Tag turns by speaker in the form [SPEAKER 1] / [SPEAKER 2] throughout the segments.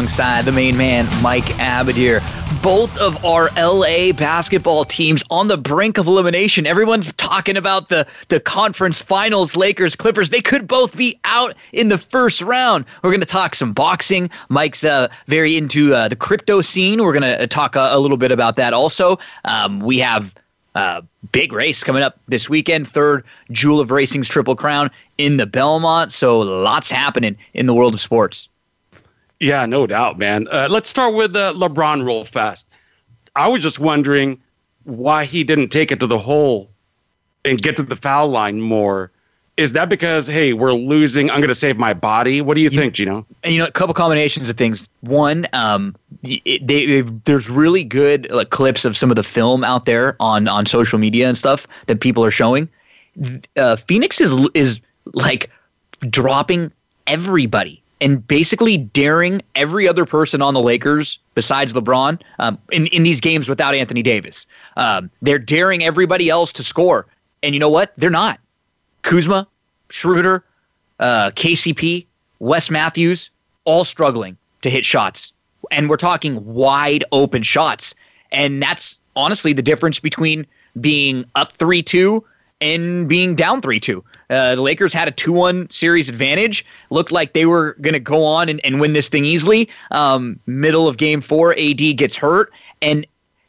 [SPEAKER 1] alongside the main man, Mike Abadir. Both of our LA basketball teams on the brink of elimination. Everyone's talking about the, the conference finals, Lakers, Clippers. They could both be out in the first round. We're going to talk some boxing. Mike's uh, very into uh, the crypto scene. We're going to uh, talk a, a, little bit about that also. Um, we have. a uh, big race coming up this weekend. Third Jewel of Racing's Triple Crown in the Belmont. So lots happening in the world of sports.
[SPEAKER 2] Yeah, no doubt, man. Uh, let's start with uh, LeBron real fast. I was just wondering why he didn't take it to the hole and get to the foul line more. Is that because hey, we're losing? I'm going to save my body. What do you, you think, Gino?
[SPEAKER 1] You know, a couple combinations of things. One, um, it, they, there's really good like clips of some of the film out there on on social media and stuff that people are showing. Uh, Phoenix is is like dropping everybody and basically daring every other person on the Lakers besides LeBron um, in in these games without Anthony Davis. Um, they're daring everybody else to score, and you know what? They're not. Kuzma, Schroeder, uh, KCP, Wes Matthews, all struggling to hit shots, and we're talking wide open shots, and that's honestly the difference between being up three two and being down 3 2. Uh, the Lakers had a 2 1 series advantage, looked like they were going to go on and, and win this thing easily. Um, middle of game four, AD gets hurt. And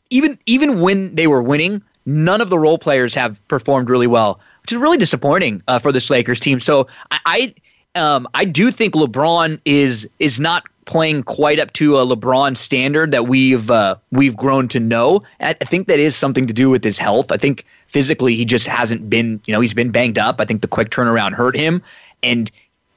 [SPEAKER 1] even, even when they were winning, none of the role players have performed really well, which is really disappointing uh, for this Lakers team. So I. I, um, I do think LeBron is is not playing quite up to a LeBron standard that we've uh, we've grown to know. I think that is something to do with his health. I think physically he just hasn't been, you know, he's been banged up. I think the quick turnaround hurt him and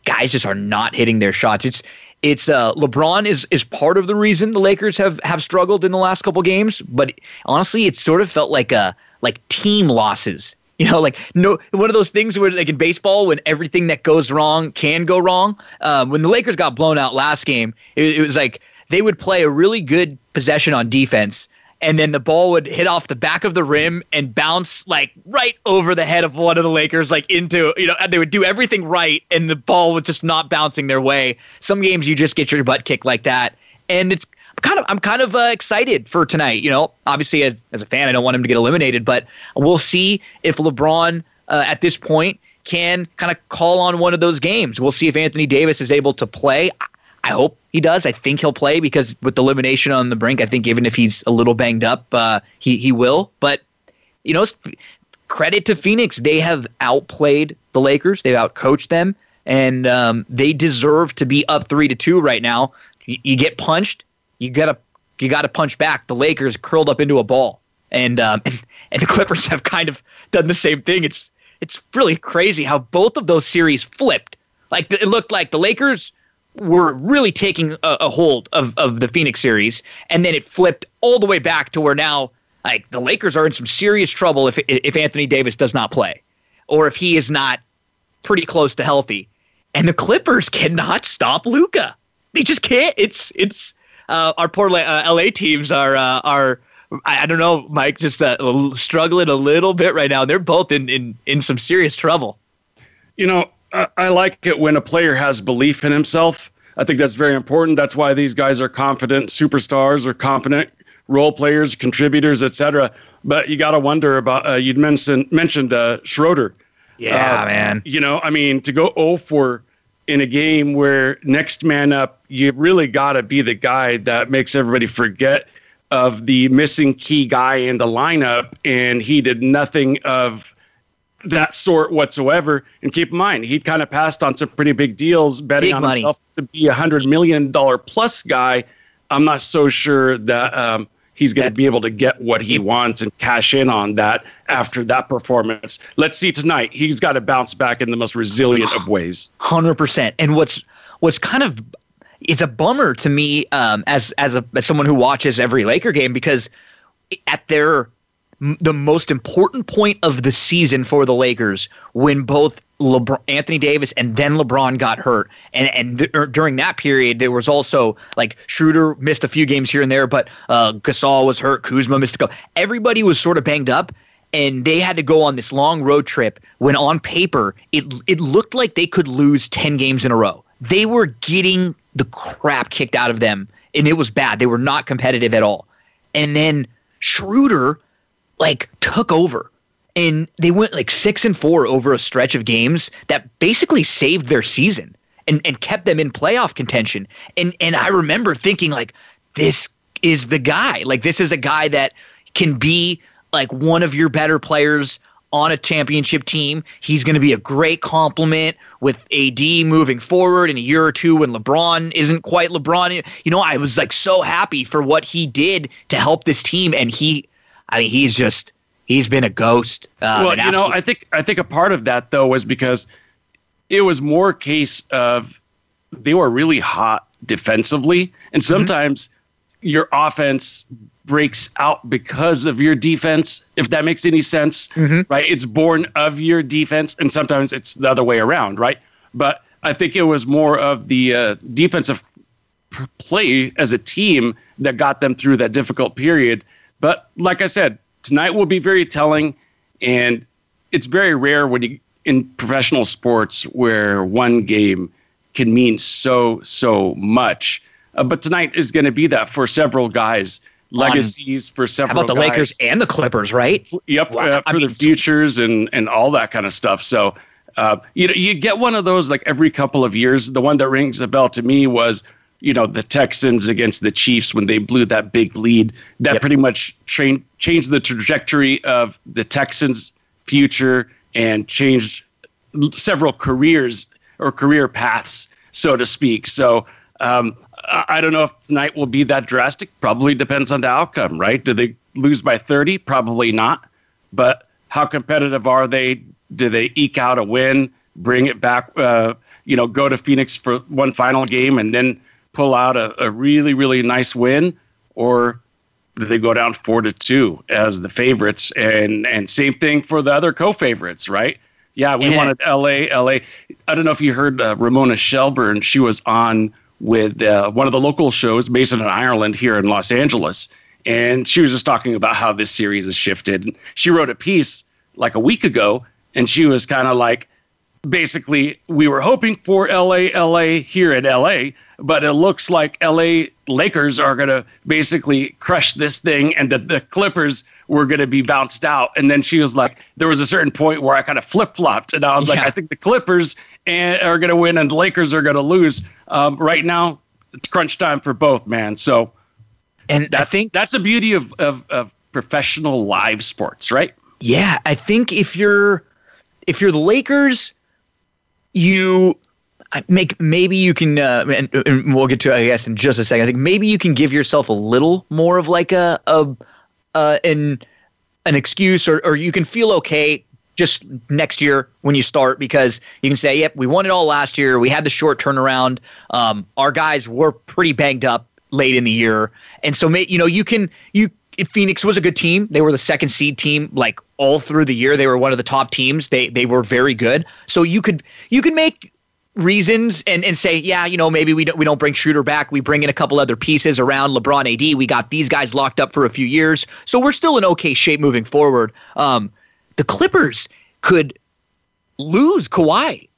[SPEAKER 1] guys just are not hitting their shots. It's it's uh, LeBron is is part of the reason the Lakers have have struggled in the last couple games, but honestly, it sort of felt like a like team losses. You know, like no one of those things where like in baseball, when everything that goes wrong can go wrong. Um, when the Lakers got blown out last game, it, it was like they would play a really good possession on defense, and then the ball would hit off the back of the rim and bounce like right over the head of one of the Lakers, like into you know they would do everything right, and the ball was just not bouncing their way. Some games you just get your butt kicked like that, and it's kind of I'm kind of uh, excited for tonight. You know, obviously as as a fan, I don't want him to get eliminated, but we'll see if LeBron uh, at this point can kind of call on one of those games. We'll see if Anthony Davis is able to play. I hope he does. I think he'll play because with elimination on the brink, I think even if he's a little banged up, uh, he he will. But you know, credit to Phoenix, they have outplayed the Lakers. They've outcoached them, and um, they deserve to be up three to two right now. You, you get punched, you gotta you gotta punch back. The Lakers curled up into a ball, and um, and, and the Clippers have kind of done the same thing. It's it's really crazy how both of those series flipped. Like it looked like the Lakers were really taking a, a hold of, of the Phoenix series, and then it flipped all the way back to where now like the Lakers are in some serious trouble if if Anthony Davis does not play, or if he is not pretty close to healthy, and the Clippers cannot stop Luka. They just can't. It's it's uh, our poor La- uh, LA teams are uh, are I, I, don't know Mike just uh, struggling a little bit right now. They're both in in in some serious trouble.
[SPEAKER 2] You know, I like it when a player has belief in himself I think that's very important. That's why these guys are confident superstars or confident role players, contributors, etc. But you got to wonder about uh, you'd mentioned mentioned uh, Schroeder.
[SPEAKER 1] Yeah, uh, man.
[SPEAKER 2] You know, I mean, to go 0 for in a game where next man up, you really got to be the guy that makes everybody forget of the missing key guy in the lineup, and he did nothing of that sort whatsoever. And keep in mind, he'd kind of passed on some pretty big deals, betting big on money. himself to be a hundred million dollar plus guy. I'm not so sure that um, he's going to be able to get what he wants and cash in on that after that performance. Let's see tonight. He's got to bounce back in the most resilient of ways.
[SPEAKER 1] Hundred percent. And what's what's kind of it's a bummer to me um, as as a as someone who watches every Laker game because at their the most important point of the season for the Lakers when both LeBron, Anthony Davis and then LeBron got hurt. And and th- er, during that period, there was also like Schroeder missed a few games here and there, but uh, Gasol was hurt, Kuzma missed a couple. Everybody was sort of banged up, and they had to go on this long road trip. When on paper, it it looked like they could lose ten games in a row. They were getting the crap kicked out of them, and it was bad. They were not competitive at all. And then Schroeder like took over and they went like six and four over a stretch of games that basically saved their season and, and kept them in playoff contention. And and I remember thinking like, this is the guy. Like this is a guy that can be like one of your better players on a championship team. He's going to be a great complement with AD moving forward in a year or two when LeBron isn't quite LeBron. You know, I was like so happy for what he did to help this team and he I mean, he's just he's been a ghost.
[SPEAKER 2] Uh, well, you absolute- know, I think I think a part of that though was because it was more a case of they were really hot defensively, and mm-hmm. sometimes mm-hmm. your offense breaks out because of your defense. If that makes any sense, mm-hmm. right? It's born of your defense, and sometimes it's the other way around, right? But I think it was more of the uh, defensive play as a team that got them through that difficult period but like I said, tonight will be very telling, and it's very rare when you in professional sports where one game can mean so so much. Uh, but tonight is going to be that for several guys. Legacies for several. How
[SPEAKER 1] about the
[SPEAKER 2] guys.
[SPEAKER 1] Lakers and the Clippers, right?
[SPEAKER 2] Yep, wow. uh, for I mean, futures and and all that kind of stuff. So, uh, you know, you get one of those like every couple of years. The one that rings the bell to me was you know the Texans against the Chiefs when they blew that big lead. That yep. pretty much changed the trajectory of the Texans' future and changed several careers or career paths, so to speak. So um, I don't know if tonight will be that drastic. Probably depends on the outcome, right? Do they lose by 30? Probably not. But how competitive are they? Do they eke out a win, bring it back, uh, you know, go to Phoenix for one final game and then pull out a, a really, really nice win, or do they go down four to two as the favorites? And and same thing for the other co-favorites, right? Yeah, we wanted LA, LA. I don't know if you heard uh, Ramona Shelburne. She was on with uh, one of the local shows based in Ireland here in Los Angeles, and she was just talking about how this series has shifted. She wrote a piece like a week ago, and she was kind of like, basically, we were hoping for LA, LA here at LA, but it looks like LA Lakers are going to basically crush this thing and that the Clippers were going to be bounced out. And then she was like, there was a certain point where I kind of flip flopped and I was yeah. like, I think the Clippers eh, are going to win and the Lakers are going to lose. Um, right now, it's crunch time for both, man. So, and that's, I think that's the beauty of, of, of professional live sports, right?
[SPEAKER 1] Yeah. I think if you're, if you're the Lakers, you make maybe you can uh, and, and, we'll get to I guess in just a second. I think maybe you can give yourself a little more of like a a uh, an an excuse or or you can feel okay just next year when you start because you can say, "Yep, we won it all last year. We had the short turnaround. Um, our guys were pretty banged up late in the year, and so you know you can you." Phoenix was a good team. They were the second seed team, like all through the year. They were one of the top teams. They they were very good. So you could you could make reasons and, and say, yeah, you know, maybe we don't we don't bring Schroeder back. We bring in a couple other pieces around LeBron AD. We got these guys locked up for a few years, so we're still in okay shape moving forward. Um, the Clippers could lose Kawhi,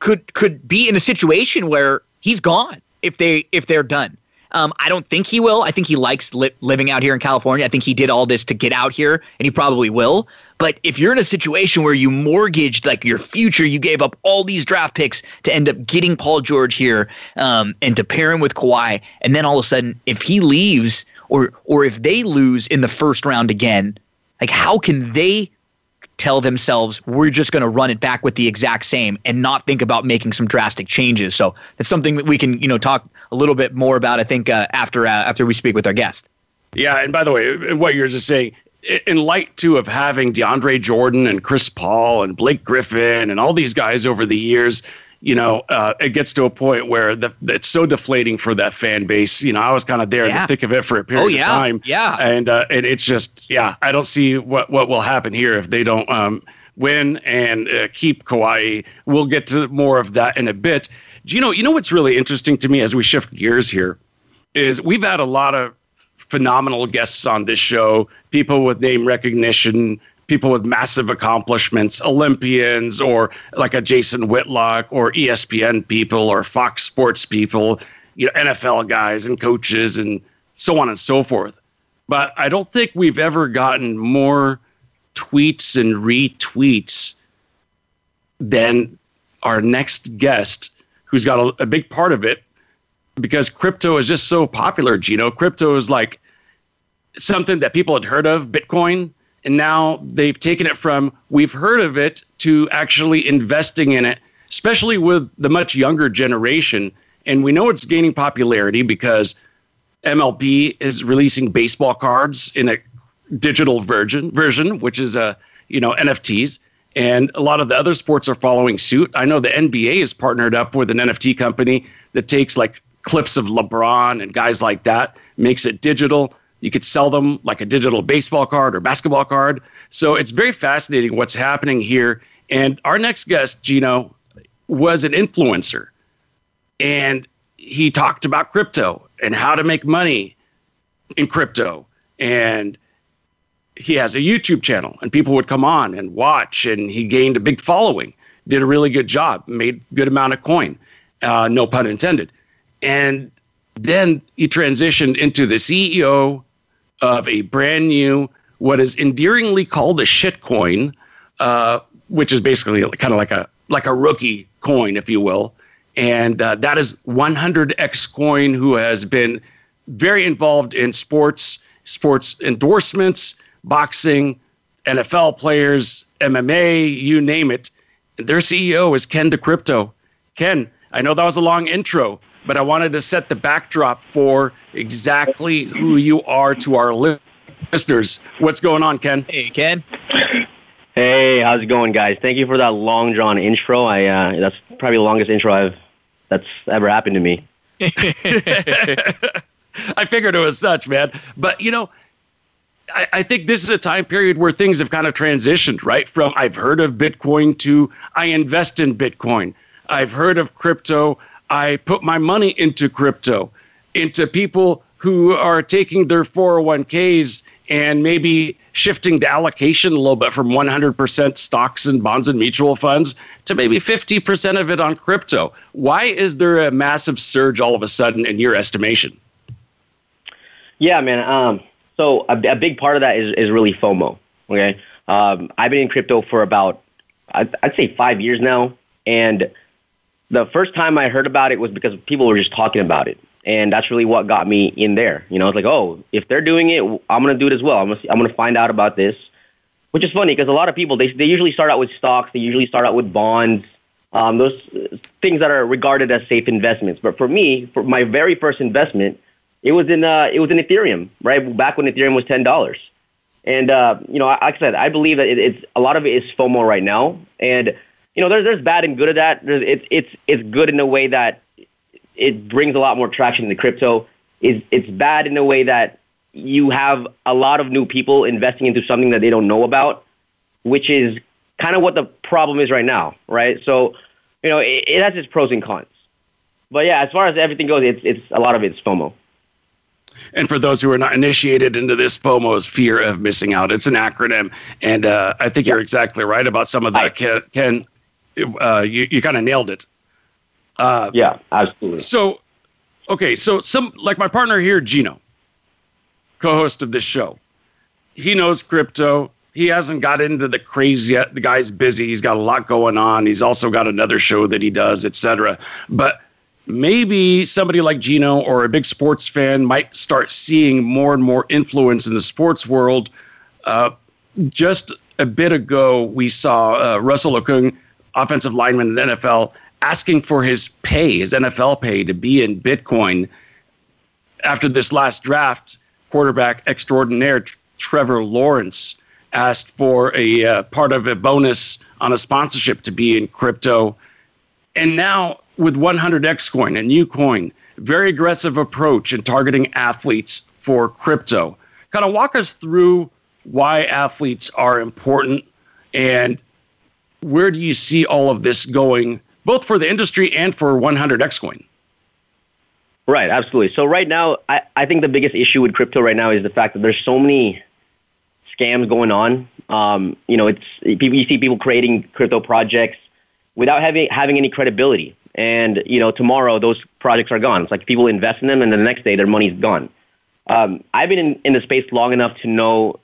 [SPEAKER 1] could could be in a situation where he's gone if they if they're done. Um, I don't think he will. I think he likes li- living out here in California. I think he did all this to get out here, and he probably will. But if you're in a situation where you mortgaged like your future, you gave up all these draft picks to end up getting Paul George here um, and to pair him with Kawhi, and then all of a sudden, if he leaves or or if they lose in the first round again, like how can they tell themselves we're just going to run it back with the exact same and not think about making some drastic changes. So it's something that we can you know talk a little bit more about. I think uh, after uh, after we speak with our guest.
[SPEAKER 2] Yeah, and by the way, what you're just saying in light too of having DeAndre Jordan and Chris Paul and Blake Griffin and all these guys over the years, you know, uh, it gets to a point where the, it's so deflating for that fan base. You know, I was kind of there yeah. in the thick of it for a period oh,
[SPEAKER 1] yeah.
[SPEAKER 2] of time.
[SPEAKER 1] Yeah.
[SPEAKER 2] And uh, it's just, yeah, I don't see what, what will happen here if they don't um, win and uh, keep Kawhi. We'll get to more of that in a bit. Do you know, you know what's really interesting to me as we shift gears here is we've had a lot of phenomenal guests on this show, people with name recognition, people with massive accomplishments, Olympians or like a Jason Whitlock or ESPN people or Fox Sports people, you know, NFL guys and coaches and so on and so forth. But I don't think we've ever gotten more tweets and retweets than our next guest, who's got a, a big part of it because crypto is just so popular, Gino. Crypto is like something that people had heard of, Bitcoin and now they've taken it from we've heard of it to actually investing in it, especially with the much younger generation. And we know it's gaining popularity because MLB is releasing baseball cards in a digital version, version which is a you know NFTs. And a lot of the other sports are following suit. I know the NBA is partnered up with an NFT company that takes like clips of LeBron and guys like that, makes it digital. You could sell them like a digital baseball card or basketball card. So it's very fascinating what's happening here. And our next guest, Gino, was an influencer. And he talked about crypto and how to make money in crypto. And he has a YouTube channel, and people would come on and watch. And he gained a big following, did a really good job, made good amount of coin, uh, no pun intended. And then he transitioned into the CEO of a brand new, what is endearingly called a shitcoin, uh, which is basically kind of like a like a rookie coin, if you will. And uh, that is 100x coin, who has been very involved in sports, sports endorsements, boxing, NFL players, MMA, you name it. Their CEO is Ken the Crypto. Ken, I know that was a long intro, but I wanted to set the backdrop for exactly who you are to our listeners. What's going on, Ken?
[SPEAKER 3] Hey, Ken. Hey, how's it going, guys? Thank you for that long drawn intro. I uh, that's probably the longest intro I've that's ever happened to me.
[SPEAKER 2] I figured it was such, man. But you know, I, I, think this is a time period where things have kind of transitioned, right? From I've heard of Bitcoin to I invest in Bitcoin. I've heard of crypto. I put my money into crypto, into people who are taking their 401ks and maybe shifting the allocation a little bit from 100% stocks and bonds and mutual funds to maybe 50% of it on crypto. Why is there a massive surge all of a sudden in your estimation?
[SPEAKER 3] Yeah, man. Um, so a, a, big part of that is, is really FOMO. Okay. Um, I've been in crypto for about, I'd, I'd say five years now. And the first time I heard about it was because people were just talking about it. And that's really what got me in there. You know, I was like, oh, if they're doing it, I'm going to do it as well. I'm going to I'm to find out about this, which is funny because a lot of people, they, they usually start out with stocks. They usually start out with bonds, um, those uh, things that are regarded as safe investments. But for me, for my very first investment, it was in, uh, it was in Ethereum, right? Back when Ethereum was $10. And, uh, you know, like I said, I believe that it, it's a lot of it is FOMO right now. And you know, there's there's bad and good of that. There's, it's it's it's good in a way that it brings a lot more traction in the crypto. It's it's bad in a way that you have a lot of new people investing into something that they don't know about, which is kind of what the problem is right now, right? So, you know, it, it has its pros and cons. But yeah, as far as everything goes, it's it's a lot of it's FOMO.
[SPEAKER 2] And for those who are not initiated into this, FOMO is fear of missing out. It's an acronym, and uh, I think yeah. you're exactly right about some of that. I, Ken, uh, you, you kind of nailed it.
[SPEAKER 3] Uh, yeah, absolutely.
[SPEAKER 2] So, okay, so some like my partner here, Gino, co-host of this show, he knows crypto. He hasn't got into the craze yet. The guy's busy. He's got a lot going on. He's also got another show that he does, etc. But maybe somebody like Gino or a big sports fan might start seeing more and more influence in the sports world. Uh, just a bit ago, we saw uh, Russell Okung offensive lineman in the NFL asking for his pay, his NFL pay, to be in Bitcoin after this last draft. Quarterback extraordinaire Trevor Lawrence asked for a uh, part of a bonus on a sponsorship to be in crypto. And now with 100x coin, a new coin, very aggressive approach in targeting athletes for crypto. Kind of walk us through why athletes are important and where do you see all of this going, both for the industry and for 100x coin?
[SPEAKER 3] Right, absolutely. So right now, I, I think the biggest issue with crypto right now is the fact that there's so many scams going on. Um, you know, it's you see people creating crypto projects without having having any credibility, and you know, tomorrow those projects are gone. It's like people invest in them, and the next day their money's gone. Um, I've been in, in the space long enough to know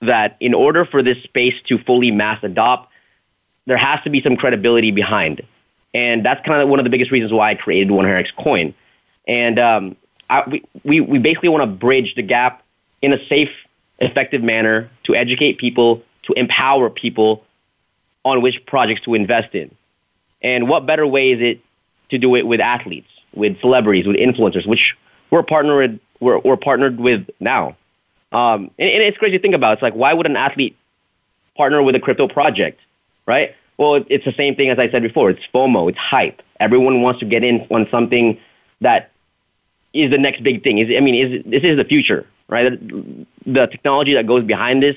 [SPEAKER 3] that in order for this space to fully mass adopt, there has to be some credibility behind. And that's kind of one of the biggest reasons why I created 100x Coin. And um, I, we, we, we basically want to bridge the gap in a safe, effective manner to educate people, to empower people on which projects to invest in. And what better way is it to do it with athletes, with celebrities, with influencers, which we're partnered, we're, we're partnered with now. Um, and, and it's crazy to think about. It's like, why would an athlete partner with a crypto project? right? Well, it's the same thing as I said before. It's FOMO. It's hype. Everyone wants to get in on something that is the next big thing. Is I mean, is this is the future, right? The technology that goes behind this,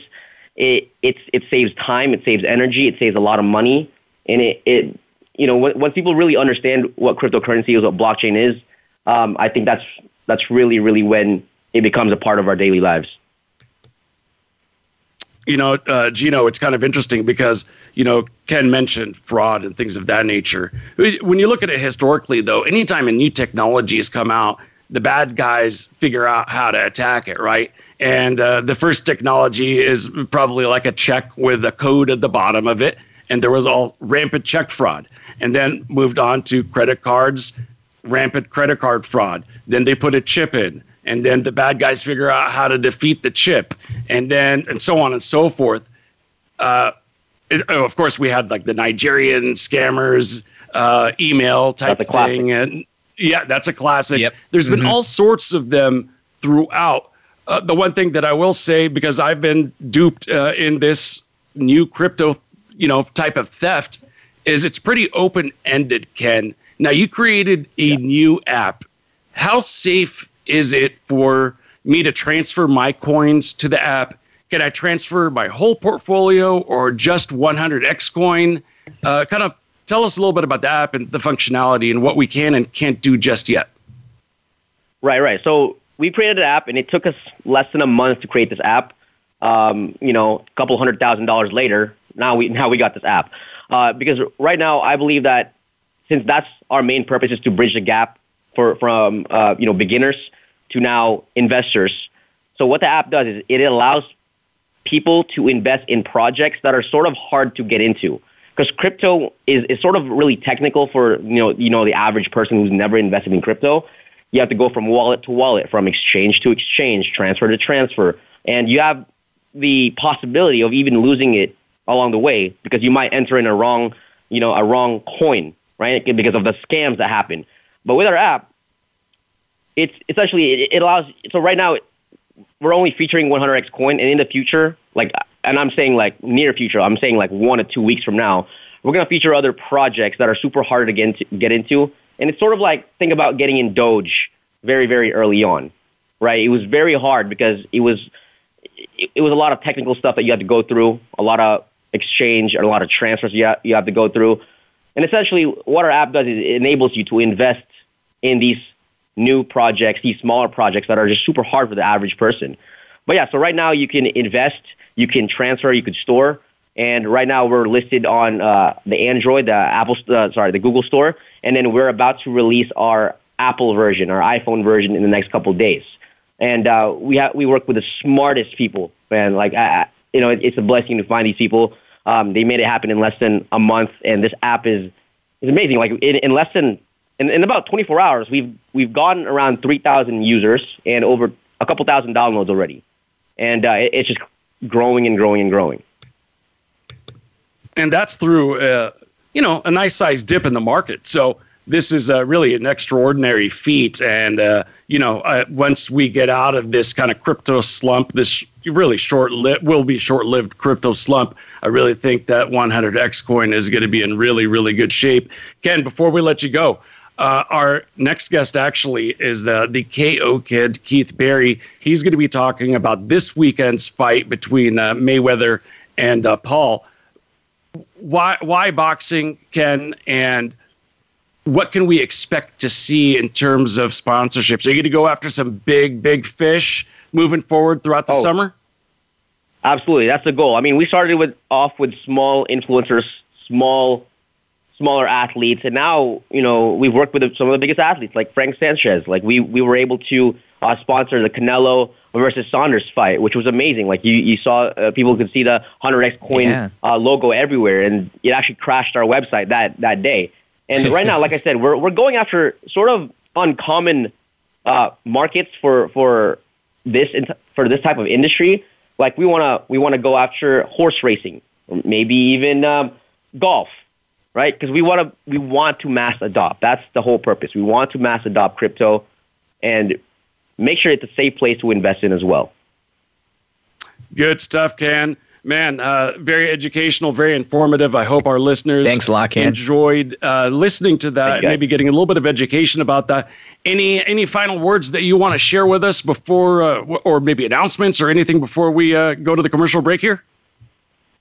[SPEAKER 3] it it's, it saves time, it saves energy, it saves a lot of money, and it it you know once people really understand what cryptocurrency is, what blockchain is, um, I think that's that's really really when it becomes a part of our daily lives
[SPEAKER 2] you know, uh, Gino, it's kind of interesting because, you know, Ken mentioned fraud and things of that nature. When you look at it historically, though, anytime a new technology has come out, the bad guys figure out how to attack it, right? And uh, the first technology is probably like a check with a code at the bottom of it. And there was all rampant check fraud. And then moved on to credit cards, rampant credit card fraud. Then they put a chip in and then the bad guys figure out how to defeat the chip, and then and so on and so forth. Uh, it, oh, of course, we had like the Nigerian scammers uh, email type thing, and yeah, that's a classic. Yep. There's mm-hmm. been all sorts of them throughout. Uh, the one thing that I will say, because I've been duped uh, in this new crypto, you know, type of theft, is it's pretty open ended. Ken, now you created a new app. How safe is it for me to transfer my coins to the app? Can I transfer my whole portfolio or just 100x coin? Uh, kind of tell us a little bit about the app and the functionality and what we can and can't do just yet.
[SPEAKER 3] Right, right. So we created an app, and it took us less than a month to create this app. Um, you know, a couple hundred thousand dollars later, now we now we got this app. Uh, because right now, I believe that since that's our main purpose is to bridge the gap for, from uh, you know beginners to now investors. So what the app does is it allows people to invest in projects that are sort of hard to get into because crypto is, is sort of really technical for you know you know the average person who's never invested in crypto. You have to go from wallet to wallet, from exchange to exchange, transfer to transfer, and you have the possibility of even losing it along the way because you might enter in a wrong you know a wrong coin right because of the scams that happen but with our app, it's essentially it, it allows. So right now, we're only featuring 100x coin, and in the future, like, and I'm saying like near future, I'm saying like one or two weeks from now, we're gonna feature other projects that are super hard to get into, get into. And it's sort of like think about getting in Doge very very early on, right? It was very hard because it was it, it was a lot of technical stuff that you had to go through, a lot of exchange, a lot of transfers you have, you have to go through. And essentially, what our app does is it enables you to invest in these new projects, these smaller projects that are just super hard for the average person. But yeah, so right now you can invest, you can transfer, you can store. And right now we're listed on uh, the Android, the Apple, uh, sorry, the Google Store, and then we're about to release our Apple version, our iPhone version, in the next couple days. And uh, we ha- we work with the smartest people, man. Like I, you know, it, it's a blessing to find these people. Um, they made it happen in less than a month, and this app is is amazing. Like in, in less than in, in about 24 hours, we've, we've gotten around 3,000 users and over a couple thousand downloads already. And uh, it, it's just growing and growing and growing.
[SPEAKER 2] And that's through, uh, you know, a nice size dip in the market. So this is uh, really an extraordinary feat. And, uh, you know, uh, once we get out of this kind of crypto slump, this really short lived will be short lived crypto slump. I really think that 100x coin is going to be in really, really good shape. Ken, before we let you go, uh, our next guest actually is the the KO kid Keith Berry. He's going to be talking about this weekend's fight between uh, Mayweather and uh, Paul. Why why boxing, Ken, and what can we expect to see in terms of sponsorships? Are you going to go after some big big fish moving forward throughout the oh, summer?
[SPEAKER 3] Absolutely, that's the goal. I mean, we started with off with small influencers, small smaller athletes. And now, you know, we've worked with some of the biggest athletes, like Frank Sanchez. Like we, we were able to uh, sponsor the Canelo versus Saunders fight, which was amazing. Like you, you saw uh, people could see the 100x coin yeah. uh, logo everywhere, and it actually crashed our website that that day. And right now, like I said, we're we're going after sort of uncommon uh, markets for for this for this type of industry. Like we wanna we wanna go after horse racing, maybe even um, golf right? Because we want to we want to mass adopt. That's the whole purpose. We want to mass adopt crypto, and make sure it's a safe place to invest in as well.
[SPEAKER 2] Good stuff, Ken. Man, uh, very educational, very informative. I hope our listeners Thanks a lot, Ken. enjoyed uh, listening to that, maybe getting a little bit of education about that. Any any final words that you want to share with us before, uh, or maybe announcements or anything before we uh, go to the commercial break here?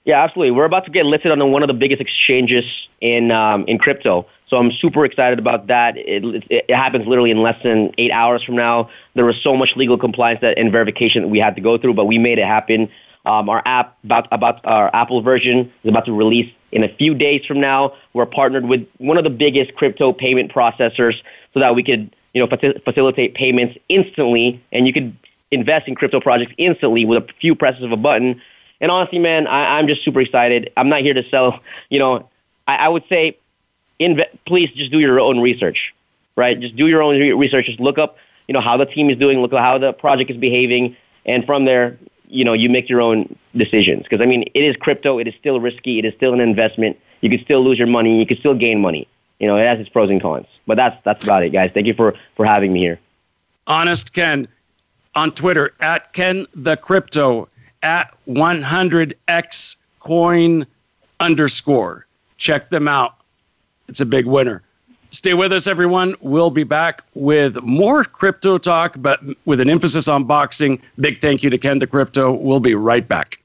[SPEAKER 3] Yeah, absolutely. We're about to get listed on one of the biggest exchanges in um, in crypto. So I'm super excited about that. It, it, it, happens literally in less than eight hours from now. There was so much legal compliance that, and verification that we had to go through, but we made it happen. Um, our app about, about our Apple version is about to release in a few days from now. We're partnered with one of the biggest crypto payment processors so that we could you know facil- facilitate payments instantly, and you could invest in crypto projects instantly with a few presses of a button and honestly, man, I, I'm just super excited. I'm not here to sell. You know, I, I would say, inve- please just do your own research, right? Just do your own re- research. Just look up, you know, how the team is doing, look at how the project is behaving, and from there, you know, you make your own decisions. Because I mean, it is crypto. It is still risky. It is still an investment. You could still lose your money. You could still gain money. You know, it has its pros and cons. But that's that's about it, guys. Thank you for for having me here.
[SPEAKER 2] Honest Ken on Twitter at Ken the Crypto at 100x coin underscore. Check them out. It's a big winner. Stay with us, everyone. We'll be back with more crypto talk, but with an emphasis on boxing. Big thank you to Ken the Crypto. We'll be right back.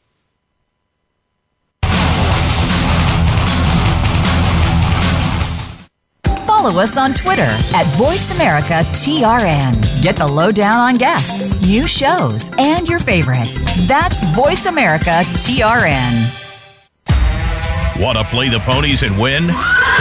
[SPEAKER 4] follow us on Twitter at VoiceAmericaTRN. Get the lowdown on guests, new shows, and your favorites. That's VoiceAmericaTRN.
[SPEAKER 5] Want to play the ponies and win?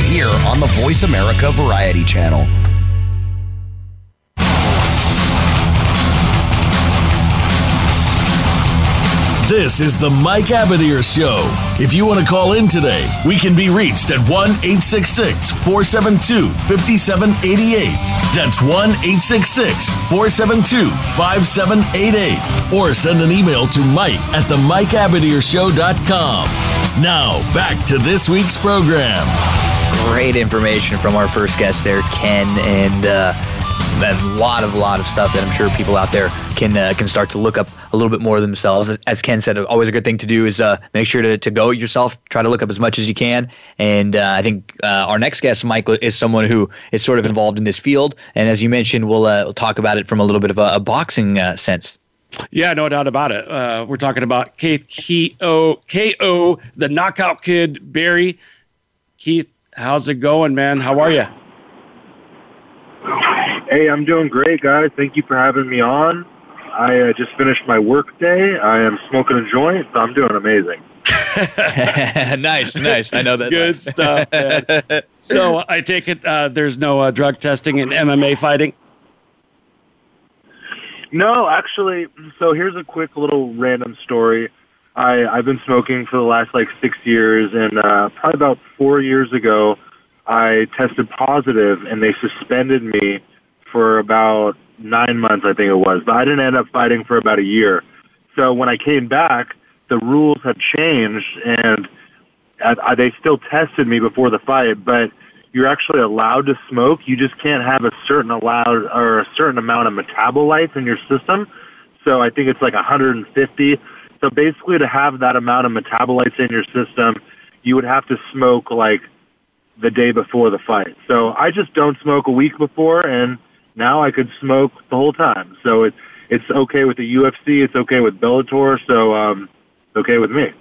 [SPEAKER 6] right here on the Voice America Variety Channel.
[SPEAKER 7] This is the Mike Abadir Show. If you want to call in today, we can be reached at 1 866 472 5788. That's 1 866 472 5788. Or send an email to Mike at the Mike Show.com. Now, back to this week's program
[SPEAKER 1] great information from our first guest there, Ken, and uh, a lot of lot of stuff that I'm sure people out there can uh, can start to look up a little bit more themselves. As Ken said, always a good thing to do is uh, make sure to, to go yourself, try to look up as much as you can. And uh, I think uh, our next guest, Mike, is someone who is sort of involved in this field. And as you mentioned, we'll, uh, we'll talk about it from a little bit of a, a boxing uh, sense.
[SPEAKER 2] Yeah, no doubt about it. Uh, we're talking about Keith K-O, K-O, the knockout kid, Berry. Keith How's it going, man? How are you?
[SPEAKER 8] Hey, I'm doing great, guys. Thank you for having me on. I uh, just finished my work day. I am smoking a joint, so I'm doing amazing.
[SPEAKER 1] nice, nice. I know that.
[SPEAKER 2] Good nice. stuff. Man. So I take it uh, there's no uh, drug testing in MMA fighting.
[SPEAKER 8] No, actually. So here's a quick little random story. I, I've been smoking for the last like six years, and uh, probably about four years ago, I tested positive, and they suspended me for about nine months, I think it was. But I didn't end up fighting for about a year. So when I came back, the rules had changed, and I, I, uh, they still tested me before the fight, but you're actually allowed to smoke. You just can't have a certain allowed or a certain amount of metabolites in your system. So I think it's like 150 so basically, to have that amount of metabolites in your system, you would have to smoke like the day before the fight. So I just don't smoke a week before, and now I could smoke the whole time. So it's it's okay with the UFC, it's okay with Bellator, so um, it's okay with me.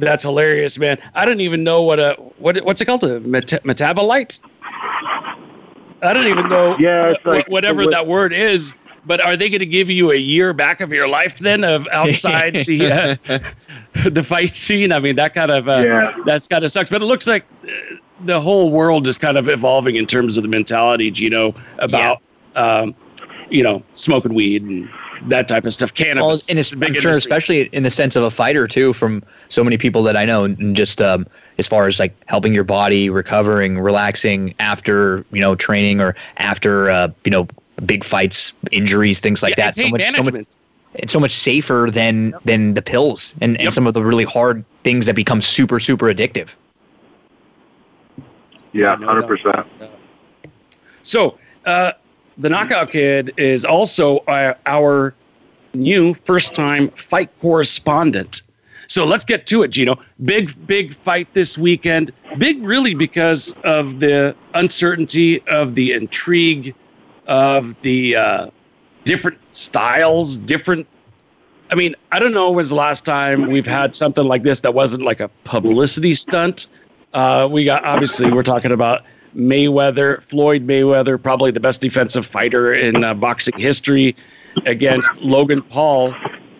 [SPEAKER 2] That's hilarious, man. I don't even know what a what what's it called a metabolite. I don't even know. Yeah, like, whatever what, that word is. But are they going to give you a year back of your life then of outside the uh, the fight scene? I mean, that kind of uh, yeah. that's kind of sucks. But it looks like uh, the whole world is kind of evolving in terms of the mentality, Gino, about yeah. um, you know smoking weed and that type of stuff. Cannabis, well,
[SPEAKER 1] and it's, I'm sure, especially in the sense of a fighter too, from so many people that I know, and just um, as far as like helping your body recovering, relaxing after you know training or after uh, you know big fights, injuries, things like yeah, that. So much, so much, it's so much safer than yep. than the pills and, and some of the really hard things that become super super addictive.
[SPEAKER 8] Yeah, hundred
[SPEAKER 2] percent. So uh, the Knockout Kid is also uh, our new first time fight correspondent. So let's get to it, Gino. Big, big fight this weekend. Big, really, because of the uncertainty of the intrigue of the uh, different styles, different. I mean, I don't know when's the last time we've had something like this that wasn't like a publicity stunt. Uh, we got obviously we're talking about Mayweather, Floyd Mayweather, probably the best defensive fighter in uh, boxing history, against Logan Paul,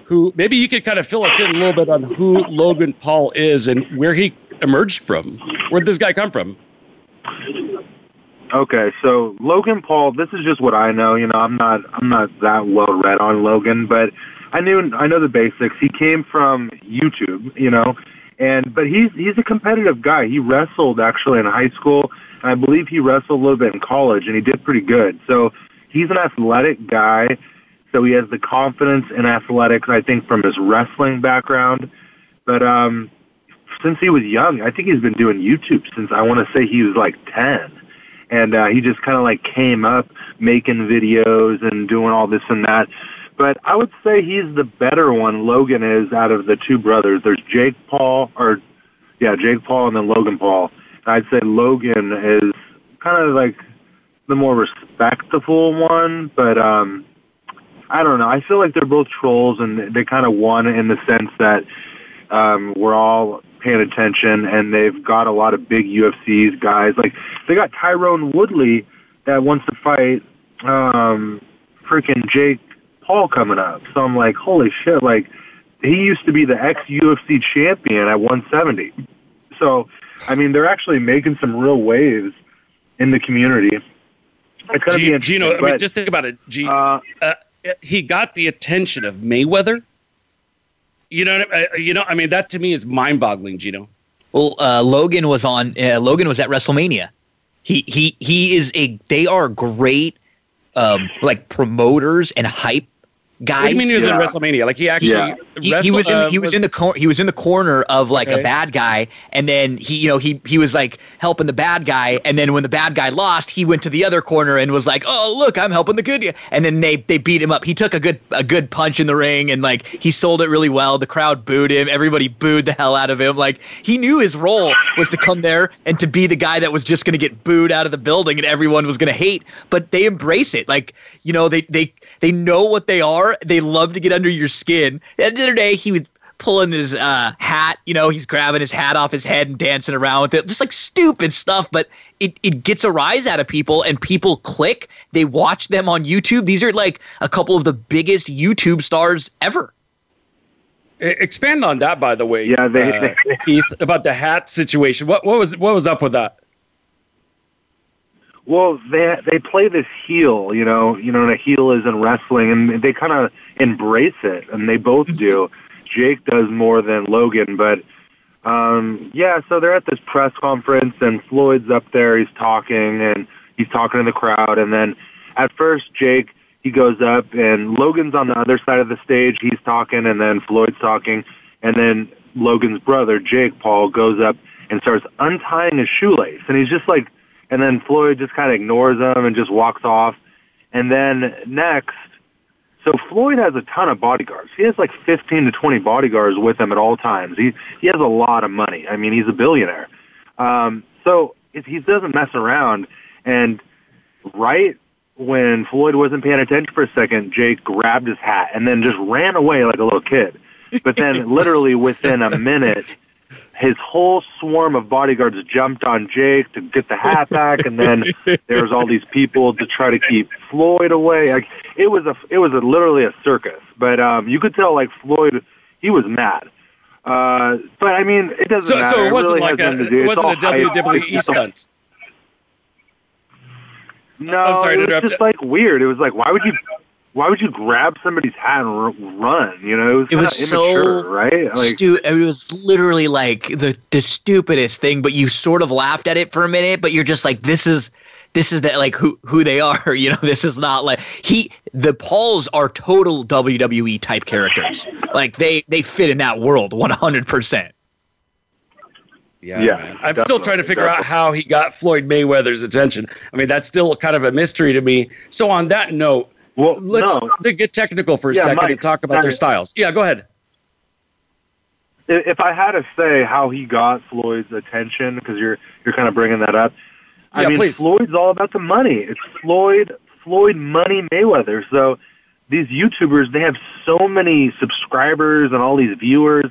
[SPEAKER 2] who maybe you could kind of fill us in a little bit on who Logan Paul is and where he emerged from. Where did this guy come from?
[SPEAKER 8] Okay, so Logan Paul, this is just what I know. You know, I'm not I'm not that well read on Logan, but I knew I know the basics. He came from YouTube, you know, and but he's he's a competitive guy. He wrestled actually in high school, and I believe he wrestled a little bit in college, and he did pretty good. So he's an athletic guy. So he has the confidence in athletics, I think, from his wrestling background. But um, since he was young, I think he's been doing YouTube since I want to say he was like ten and uh, he just kind of like came up making videos and doing all this and that. But I would say he's the better one. Logan is out of the two brothers. There's Jake Paul, or yeah, Jake Paul, and then Logan Paul. And I'd say Logan is kind of like the more respectable one, but um, I don't know. I feel like they're both trolls, and they kind of won in the sense that um, we're all paying attention, and they've got a lot of big UFCs guys. Like they got Tyron Woodley that wants to fight um, freaking Jake Paul coming up. So I'm like, holy shit! Like he used to be the ex UFC champion at 170. So I mean, they're actually making some real waves in the community.
[SPEAKER 2] It's gonna G- be interesting. Gino, but, I mean, just think about it. G- uh, uh, he got the attention of Mayweather you know, I, uh, you know, I mean, that to me is mind-boggling, Gino.
[SPEAKER 1] Well, uh, Logan was on. Uh, Logan was at WrestleMania. He he he is a. They are great, um, like promoters and hype guys.
[SPEAKER 2] What do you mean he was yeah. in WrestleMania? Like he actually yeah.
[SPEAKER 1] wrestled, he, he, was in uh, he was, was in the cor- he was in the corner of like okay. a bad guy, and then he you know he he was like helping the bad guy, and then when the bad guy lost, he went to the other corner and was like, oh look, I'm helping the good guy, and then they they beat him up. He took a good a good punch in the ring, and like he sold it really well. The crowd booed him. Everybody booed the hell out of him. Like he knew his role was to come there and to be the guy that was just going to get booed out of the building, and everyone was going to hate. But they embrace it. Like you know they they they know what they are. They love to get under your skin. The other day, he was pulling his uh, hat. You know, he's grabbing his hat off his head and dancing around with it. Just like stupid stuff, but it, it gets a rise out of people and people click. They watch them on YouTube. These are like a couple of the biggest YouTube stars ever.
[SPEAKER 2] Expand on that, by the way. Yeah, they, uh, Keith, about the hat situation. What what was what was up with that?
[SPEAKER 8] Well, they they play this heel, you know, you know, and a heel is in wrestling, and they kind of embrace it, and they both mm-hmm. do. Jake does more than Logan, but um, yeah. So they're at this press conference, and Floyd's up there. He's talking, and he's talking to the crowd, and then at first Jake he goes up, and Logan's on the other side of the stage. He's talking, and then Floyd's talking, and then Logan's brother Jake Paul goes up and starts untying his shoelace, and he's just like and then Floyd just kind of ignores him and just walks off. And then next, so Floyd has a ton of bodyguards. He has like 15 to 20 bodyguards with him at all times. He he has a lot of money. I mean, he's a billionaire. Um, so he doesn't mess around. And right when Floyd wasn't paying attention for a second, Jake grabbed his hat and then just ran away like a little kid. But then, literally within a minute, his whole swarm of bodyguards jumped on Jake to get the hat back, and then there was all these people to try to keep Floyd away. Like it was a it was a, literally a circus, but um, you could tell like Floyd he was mad. Uh, but I mean, it doesn't
[SPEAKER 2] so,
[SPEAKER 8] matter.
[SPEAKER 2] So it wasn't really like a it wasn't
[SPEAKER 8] a WWE stunt. No, I'm sorry it was just like weird. It was like why would you why would you grab somebody's hat and run? You know, it was, it was immature, so right. Like, stu- it
[SPEAKER 1] was literally like the the stupidest thing, but you sort of laughed at it for a minute. But you're just like, this is this is that like who who they are. You know, this is not like he. The Pauls are total WWE type characters. Like they they fit in that world
[SPEAKER 2] 100. percent yeah, yeah I'm still trying to figure definitely. out how he got Floyd Mayweather's attention. I mean, that's still kind of a mystery to me. So on that note, well, let's no. get technical for a yeah, second Mike, and talk about their styles. Yeah, go ahead.
[SPEAKER 8] If I had to say how he got Floyd's attention, because you're you're kind of bringing that up, I yeah, mean please. Floyd's all about the money. It's Floyd Floyd Money Mayweather. So these YouTubers they have so many subscribers and all these viewers,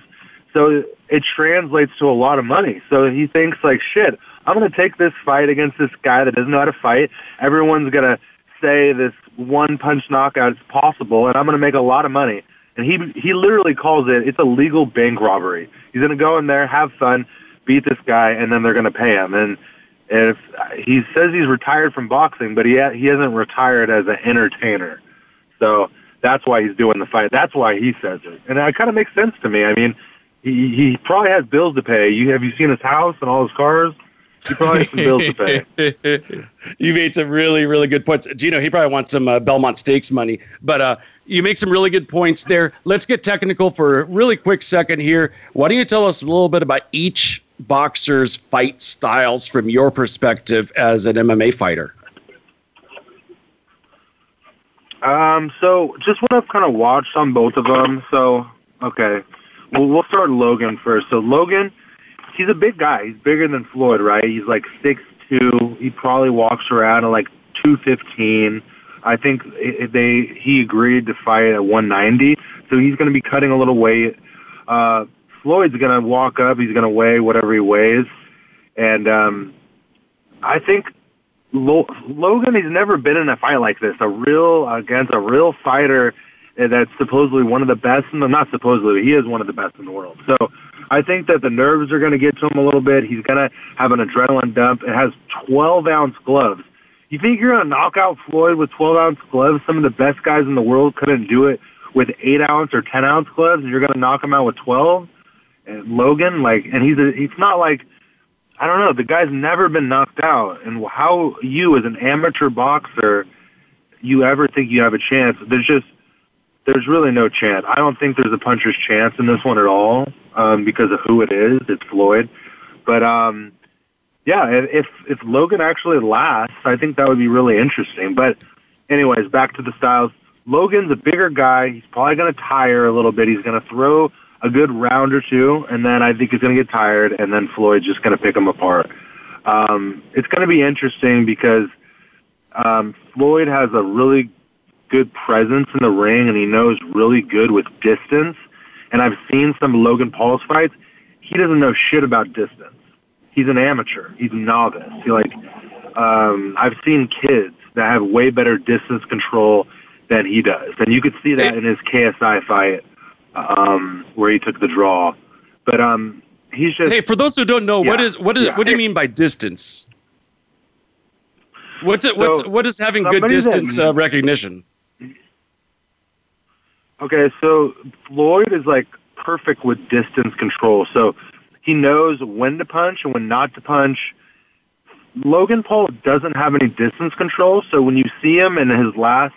[SPEAKER 8] so it translates to a lot of money. So he thinks like shit. I'm going to take this fight against this guy that doesn't know how to fight. Everyone's going to say this one punch knockouts possible, and I'm going to make a lot of money. And he he literally calls it it's a legal bank robbery. He's going to go in there, have fun, beat this guy, and then they're going to pay him. And if he says he's retired from boxing, but he ha- he hasn't retired as an entertainer, so that's why he's doing the fight. That's why he says it, and that kind of makes sense to me. I mean, he he probably has bills to pay. You have you seen his house and all his cars? You probably some bills to pay.
[SPEAKER 2] you made some really, really good points. Gino, he probably wants some uh, Belmont Stakes money, but uh, you make some really good points there. Let's get technical for a really quick second here. Why don't you tell us a little bit about each boxer's fight styles from your perspective as an MMA fighter?
[SPEAKER 8] Um, so just what I've kind of watched on both of them. So, okay, well, we'll start Logan first. So Logan – he's a big guy. He's bigger than Floyd, right? He's like six two. He probably walks around at like two fifteen. I think they he agreed to fight at one ninety, so he's going to be cutting a little weight. Uh, Floyd's going to walk up. He's going to weigh whatever he weighs, and um, I think Lo- Logan he's never been in a fight like this. A real against a real fighter that's supposedly one of the best, in the not supposedly, he is one of the best in the world. So I think that the nerves are going to get to him a little bit. He's going to have an adrenaline dump. It has 12 ounce gloves. You think you're going to knock out Floyd with 12 ounce gloves? Some of the best guys in the world couldn't do it with 8 ounce or 10 ounce gloves, and you're going to knock him out with 12? And Logan, like, and he's a, he's not like, I don't know, the guy's never been knocked out. And how you, as an amateur boxer, you ever think you have a chance? There's just, there's really no chance. I don't think there's a puncher's chance in this one at all um, because of who it is. It's Floyd, but um, yeah, if if Logan actually lasts, I think that would be really interesting. But anyways, back to the Styles. Logan's a bigger guy. He's probably going to tire a little bit. He's going to throw a good round or two, and then I think he's going to get tired, and then Floyd's just going to pick him apart. Um, it's going to be interesting because um, Floyd has a really good presence in the ring and he knows really good with distance. And I've seen some Logan Paul's fights. He doesn't know shit about distance. He's an amateur. He's a novice. He like um, I've seen kids that have way better distance control than he does, and you could see that in his KSI fight um, where he took the draw. But um, he's just
[SPEAKER 2] hey. For those who don't know, yeah, what is what is yeah. what do you mean by distance? What's it? What's so what is having good distance that, uh, recognition?
[SPEAKER 8] Okay, so Floyd is like perfect with distance control. So he knows when to punch and when not to punch. Logan Paul doesn't have any distance control, so when you see him in his last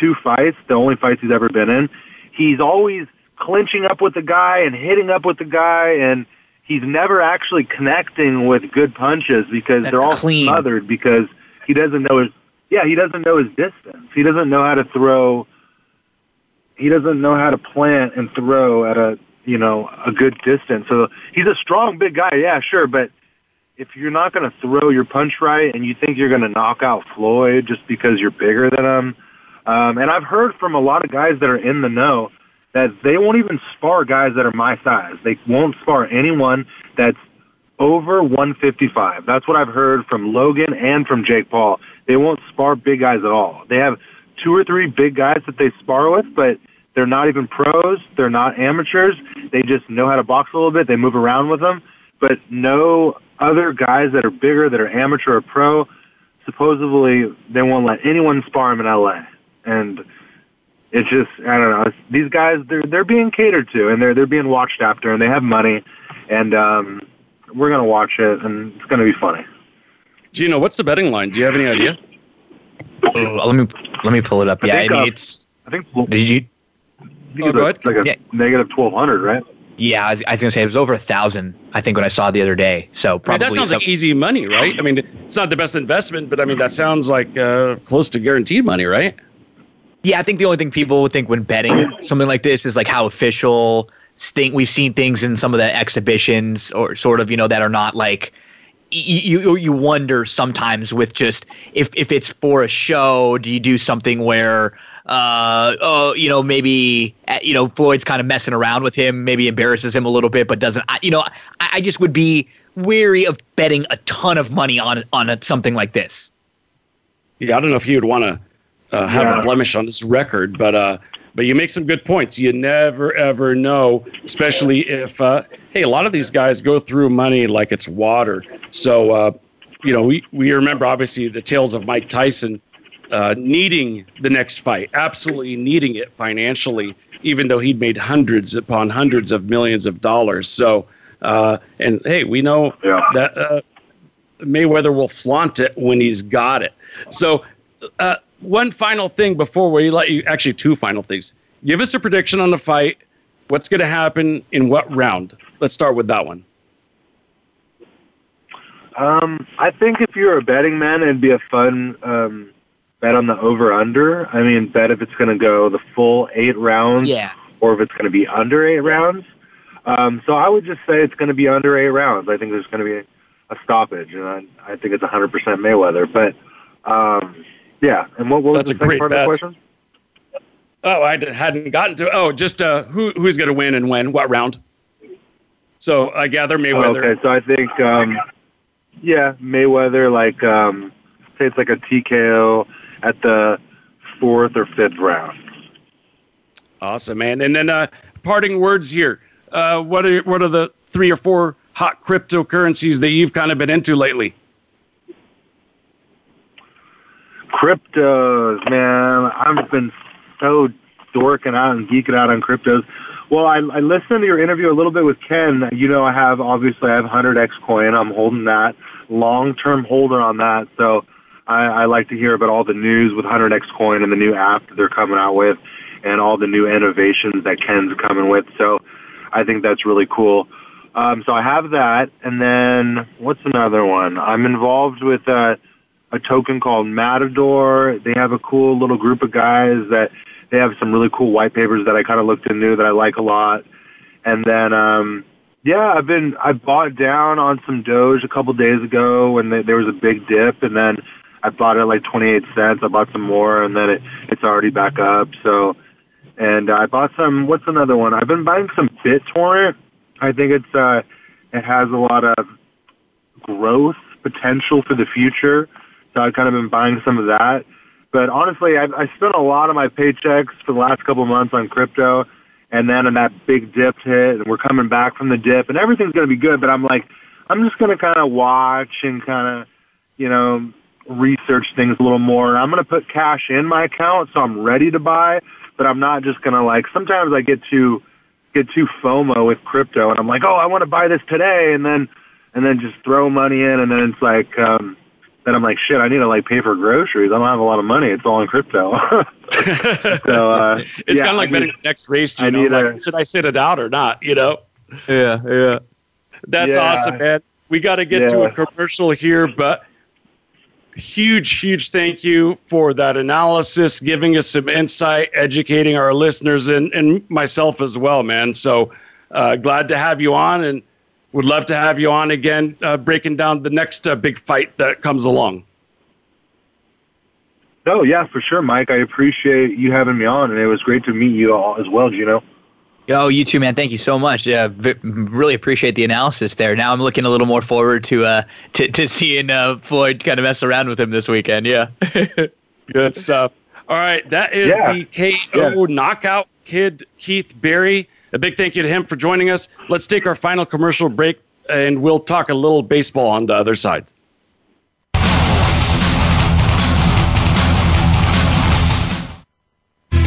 [SPEAKER 8] two fights, the only fights he's ever been in, he's always clinching up with the guy and hitting up with the guy, and he's never actually connecting with good punches because That's they're all clean. smothered because he doesn't know his yeah he doesn't know his distance. He doesn't know how to throw he doesn't know how to plant and throw at a you know a good distance. So he's a strong big guy, yeah, sure, but if you're not going to throw your punch right and you think you're going to knock out Floyd just because you're bigger than him, um, and I've heard from a lot of guys that are in the know that they won't even spar guys that are my size. They won't spar anyone that's over 155. That's what I've heard from Logan and from Jake Paul. They won't spar big guys at all. They have two or three big guys that they spar with, but they're not even pros. They're not amateurs. They just know how to box a little bit. They move around with them. But no other guys that are bigger, that are amateur or pro, supposedly they won't let anyone spar him in LA. And it's just I don't know. these guys they're they're being catered to and they're they're being watched after and they have money and um, we're gonna watch it and it's gonna be funny.
[SPEAKER 2] Gino, what's the betting line? Do you have any idea?
[SPEAKER 1] Oh, let me let me pull it up. I yeah, think, I mean, uh, it's. I think did you
[SPEAKER 8] oh, like a yeah. negative 1,200,
[SPEAKER 1] right? Yeah, I
[SPEAKER 8] was,
[SPEAKER 1] was, gonna say it was over a thousand. I think when I saw it the other day. So probably
[SPEAKER 2] I mean, that sounds like easy money, right? I mean, it's not the best investment, but I mean that sounds like uh, close to guaranteed money, right?
[SPEAKER 1] Yeah, I think the only thing people would think when betting something like this is like how official thing we've seen things in some of the exhibitions or sort of you know that are not like you you wonder sometimes with just if if it's for a show, do you do something where uh, oh, you know, maybe uh, you know Floyd's kind of messing around with him, maybe embarrasses him a little bit, but doesn't. I, you know, I, I just would be wary of betting a ton of money on on a, something like this.
[SPEAKER 2] Yeah, I don't know if you'd want to uh, have yeah. a blemish on this record, but uh, but you make some good points. You never ever know, especially if uh, hey, a lot of these guys go through money like it's water. So uh, you know, we we remember obviously the tales of Mike Tyson uh, needing the next fight, absolutely needing it financially, even though he'd made hundreds upon hundreds of millions of dollars. So, uh, and hey, we know yeah. that uh, Mayweather will flaunt it when he's got it. So, uh, one final thing before we let you actually, two final things. Give us a prediction on the fight. What's going to happen in what round? Let's start with that one.
[SPEAKER 8] Um, I think if you're a betting man, it'd be a fun um, bet on the over under? I mean, bet if it's going to go the full eight rounds yeah. or if it's going to be under eight rounds. Um, so I would just say it's going to be under eight rounds. I think there's going to be a, a stoppage, and I, I, think it's 100% Mayweather. But um, yeah, and what, what was That's the second part bet. of the question? Oh,
[SPEAKER 2] I hadn't gotten to. Oh, just uh, who who's going to win and when? What round? So I gather Mayweather. okay,
[SPEAKER 8] so I think um, yeah, Mayweather like um, say it's like a TKO at the fourth or fifth round.
[SPEAKER 2] Awesome, man. And then uh, parting words here. Uh, what are what are the three or four hot cryptocurrencies that you've kind of been into lately?
[SPEAKER 8] Cryptos, man. I've been so dorking out and geeking out on cryptos. Well, I, I listened to your interview a little bit with Ken. You know, I have obviously I have 100x coin. I'm holding that long term holder on that. So I, I like to hear about all the news with 100x Coin and the new app that they're coming out with, and all the new innovations that Ken's coming with. So I think that's really cool. Um, so I have that, and then what's another one? I'm involved with a token called Matador. They have a cool little group of guys that they have some really cool white papers that I kind of looked into that I like a lot. And then, um, yeah, I've been I bought down on some Doge a couple days ago when they, there was a big dip, and then I bought it like 28 cents. I bought some more, and then it it's already back up. So, and I bought some. What's another one? I've been buying some BitTorrent. I think it's uh, it has a lot of growth potential for the future. So I've kind of been buying some of that. But honestly, I, I spent a lot of my paychecks for the last couple of months on crypto, and then and that big dip hit, and we're coming back from the dip, and everything's going to be good. But I'm like, I'm just going to kind of watch and kind of, you know, research things a little more. I'm going to put cash in my account so I'm ready to buy, but I'm not just going to like, sometimes I get too, get too FOMO with crypto and I'm like, oh, I want to buy this today. And then, and then just throw money in. And then it's like, um, then I'm like, shit, I need to like pay for groceries. I don't have a lot of money. It's all in crypto.
[SPEAKER 2] so, uh, it's yeah, kind of like betting the next race. You I know, like, a, should I sit it out or not? You know? Yeah. Yeah. That's yeah. awesome, man. We got to get yeah. to a commercial here, but huge, huge thank you for that analysis, giving us some insight, educating our listeners and, and myself as well, man. So uh, glad to have you on and would love to have you on again, uh, breaking down the next uh, big fight that comes along.
[SPEAKER 8] Oh, yeah, for sure, Mike. I appreciate you having me on, and it was great to meet you all as well, Gino.
[SPEAKER 1] Oh, you too, man. Thank you so much. Uh, v- really appreciate the analysis there. Now I'm looking a little more forward to uh, to, to seeing uh, Floyd kind of mess around with him this weekend. Yeah.
[SPEAKER 2] Good stuff. All right. That is yeah. the KO yeah. knockout kid, Keith Berry. A big thank you to him for joining us. Let's take our final commercial break and we'll talk a little baseball on the other side.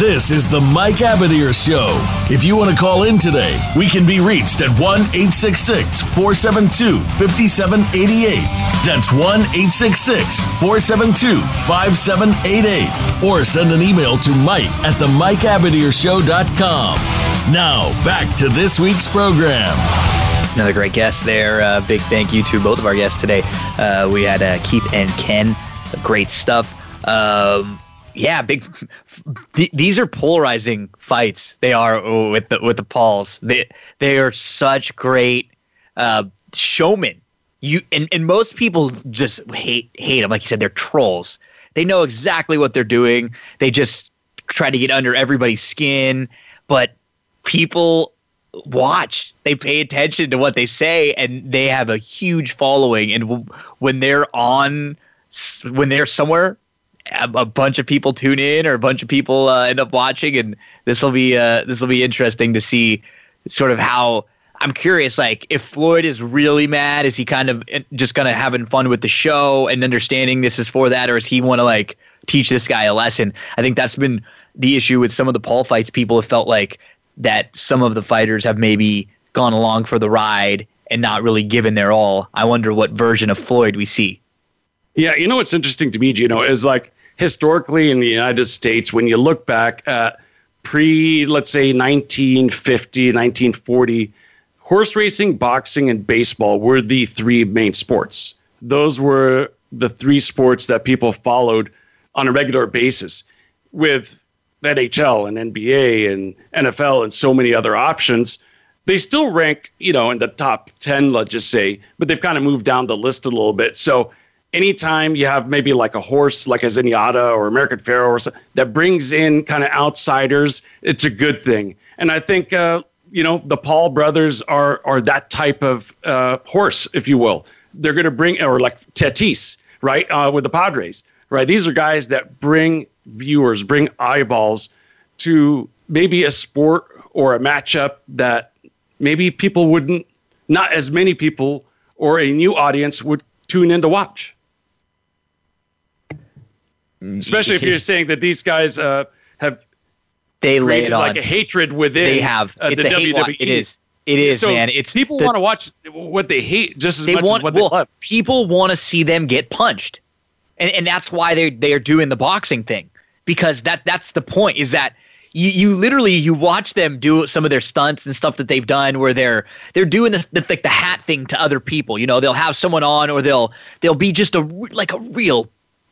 [SPEAKER 5] This is the Mike Abadir Show. If you want to call in today, we can be reached at 1 866 472 5788. That's 1 866 472 5788. Or send an email to Mike at the Mike Show.com. Now, back to this week's program.
[SPEAKER 1] Another great guest there. Uh, big thank you to both of our guests today. Uh, we had uh, Keith and Ken. Great stuff. Um, yeah, big. these are polarizing fights. They are with the with the Pauls. They they are such great uh, showmen. You and, and most people just hate hate them. Like you said, they're trolls. They know exactly what they're doing. They just try to get under everybody's skin. But people watch. They pay attention to what they say, and they have a huge following. And when they're on, when they're somewhere a bunch of people tune in or a bunch of people uh, end up watching and this will be uh, this will be interesting to see sort of how I'm curious like if Floyd is really mad is he kind of eh, just kind of having fun with the show and understanding this is for that or is he want to like teach this guy a lesson I think that's been the issue with some of the Paul fights people have felt like that some of the fighters have maybe gone along for the ride and not really given their all I wonder what version of Floyd we see
[SPEAKER 2] yeah, you know what's interesting to me, Gino, is like historically in the United States, when you look back at pre, let's say 1950, 1940, horse racing, boxing, and baseball were the three main sports. Those were the three sports that people followed on a regular basis with NHL and NBA and NFL and so many other options. They still rank, you know, in the top 10, let's just say, but they've kind of moved down the list a little bit. So anytime you have maybe like a horse like a Zenyatta or American Pharoah or something that brings in kind of outsiders, it's a good thing. And I think uh, you know the Paul brothers are are that type of uh, horse, if you will. They're going to bring or like Tatis, right, uh, with the Padres, right? These are guys that bring viewers, bring eyeballs to maybe a sport or a matchup that maybe people wouldn't, not as many people or a new audience would tune in to watch especially if you're saying that these guys uh, have
[SPEAKER 1] they laid it on. like a
[SPEAKER 2] hatred within.
[SPEAKER 1] They have uh, the WWE. It is. It is, so man. It's
[SPEAKER 2] people want to watch what they hate just as they much want, as what they love.
[SPEAKER 1] People want to see them get punched, and and that's why they they are doing the boxing thing because that that's the point is that you, you literally you watch them do some of their stunts and stuff that they've done where they're they're doing this the, like the hat thing to other people you know they'll have someone on or they'll they'll be just a like a real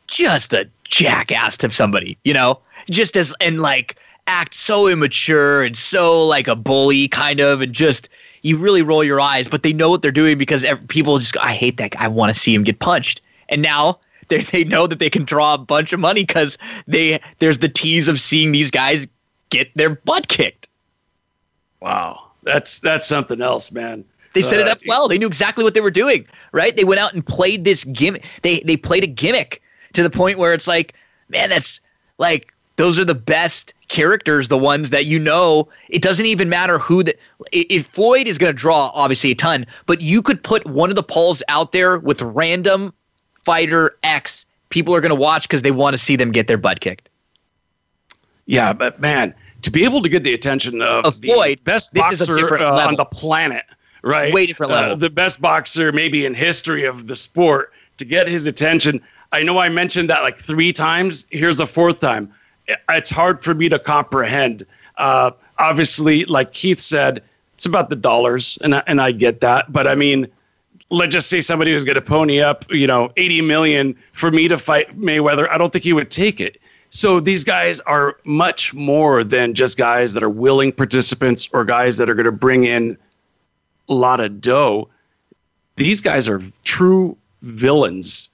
[SPEAKER 1] just a jackass to somebody, you know, just as and like act so immature and so like a bully kind of, and just you really roll your eyes, but they know what they're doing because every, people just go, I hate that. Guy. I want to see him get punched. And now they they know that they can draw a bunch of money because they there's the tease of seeing these guys get their butt kicked.
[SPEAKER 2] Wow, that's that's something else, man.
[SPEAKER 1] They set it uh, up well. They knew exactly what they were doing, right? They went out and played this gimmick. They they played a gimmick to the point where it's like, man, that's like those are the best characters, the ones that you know. It doesn't even matter who that. If Floyd is going to draw, obviously a ton, but you could put one of the Pauls out there with random fighter X. People are going to watch because they want to see them get their butt kicked.
[SPEAKER 2] Yeah, but man, to be able to get the attention of, of Floyd, best boxer uh, on the planet, right?
[SPEAKER 1] Way different uh, level. Uh,
[SPEAKER 2] the best boxer maybe in history of the sport to get his attention. I know I mentioned that like three times. Here's a fourth time. It's hard for me to comprehend. Uh, obviously, like Keith said, it's about the dollars, and I, and I get that. But I mean, let's just say somebody was going to pony up, you know, 80 million for me to fight Mayweather. I don't think he would take it. So these guys are much more than just guys that are willing participants or guys that are going to bring in a lot of dough. These guys are true villains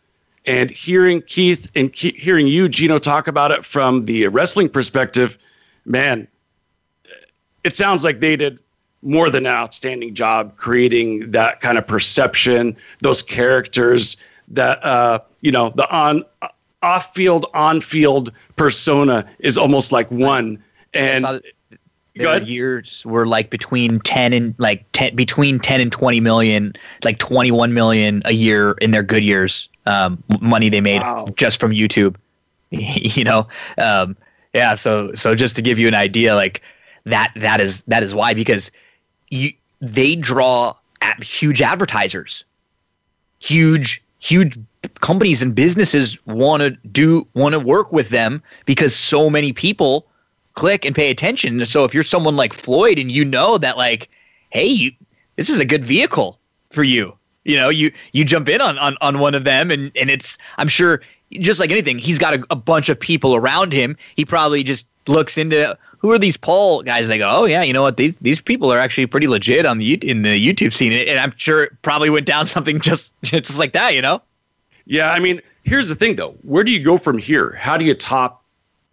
[SPEAKER 2] and hearing Keith and Ke- hearing you, Gino, talk about it from the wrestling perspective, man, it sounds like they did more than an outstanding job creating that kind of perception, those characters, that uh, you know, the on uh, off field, on field persona is almost like one. And
[SPEAKER 1] their years were like between 10 and like 10 between 10 and 20 million like 21 million a year in their good years um, money they made wow. just from YouTube. you know, um, yeah. So so just to give you an idea, like that that is that is why because you they draw huge advertisers, huge huge companies and businesses want to do want to work with them because so many people click and pay attention. So if you're someone like Floyd and you know that like, hey, you, this is a good vehicle for you you know, you you jump in on on, on one of them, and and it's I'm sure just like anything, he's got a, a bunch of people around him. He probably just looks into who are these Paul guys? And they go, oh yeah, you know what? These these people are actually pretty legit on the in the YouTube scene, and I'm sure it probably went down something just just like that, you know?
[SPEAKER 2] Yeah, I mean, here's the thing though. Where do you go from here? How do you top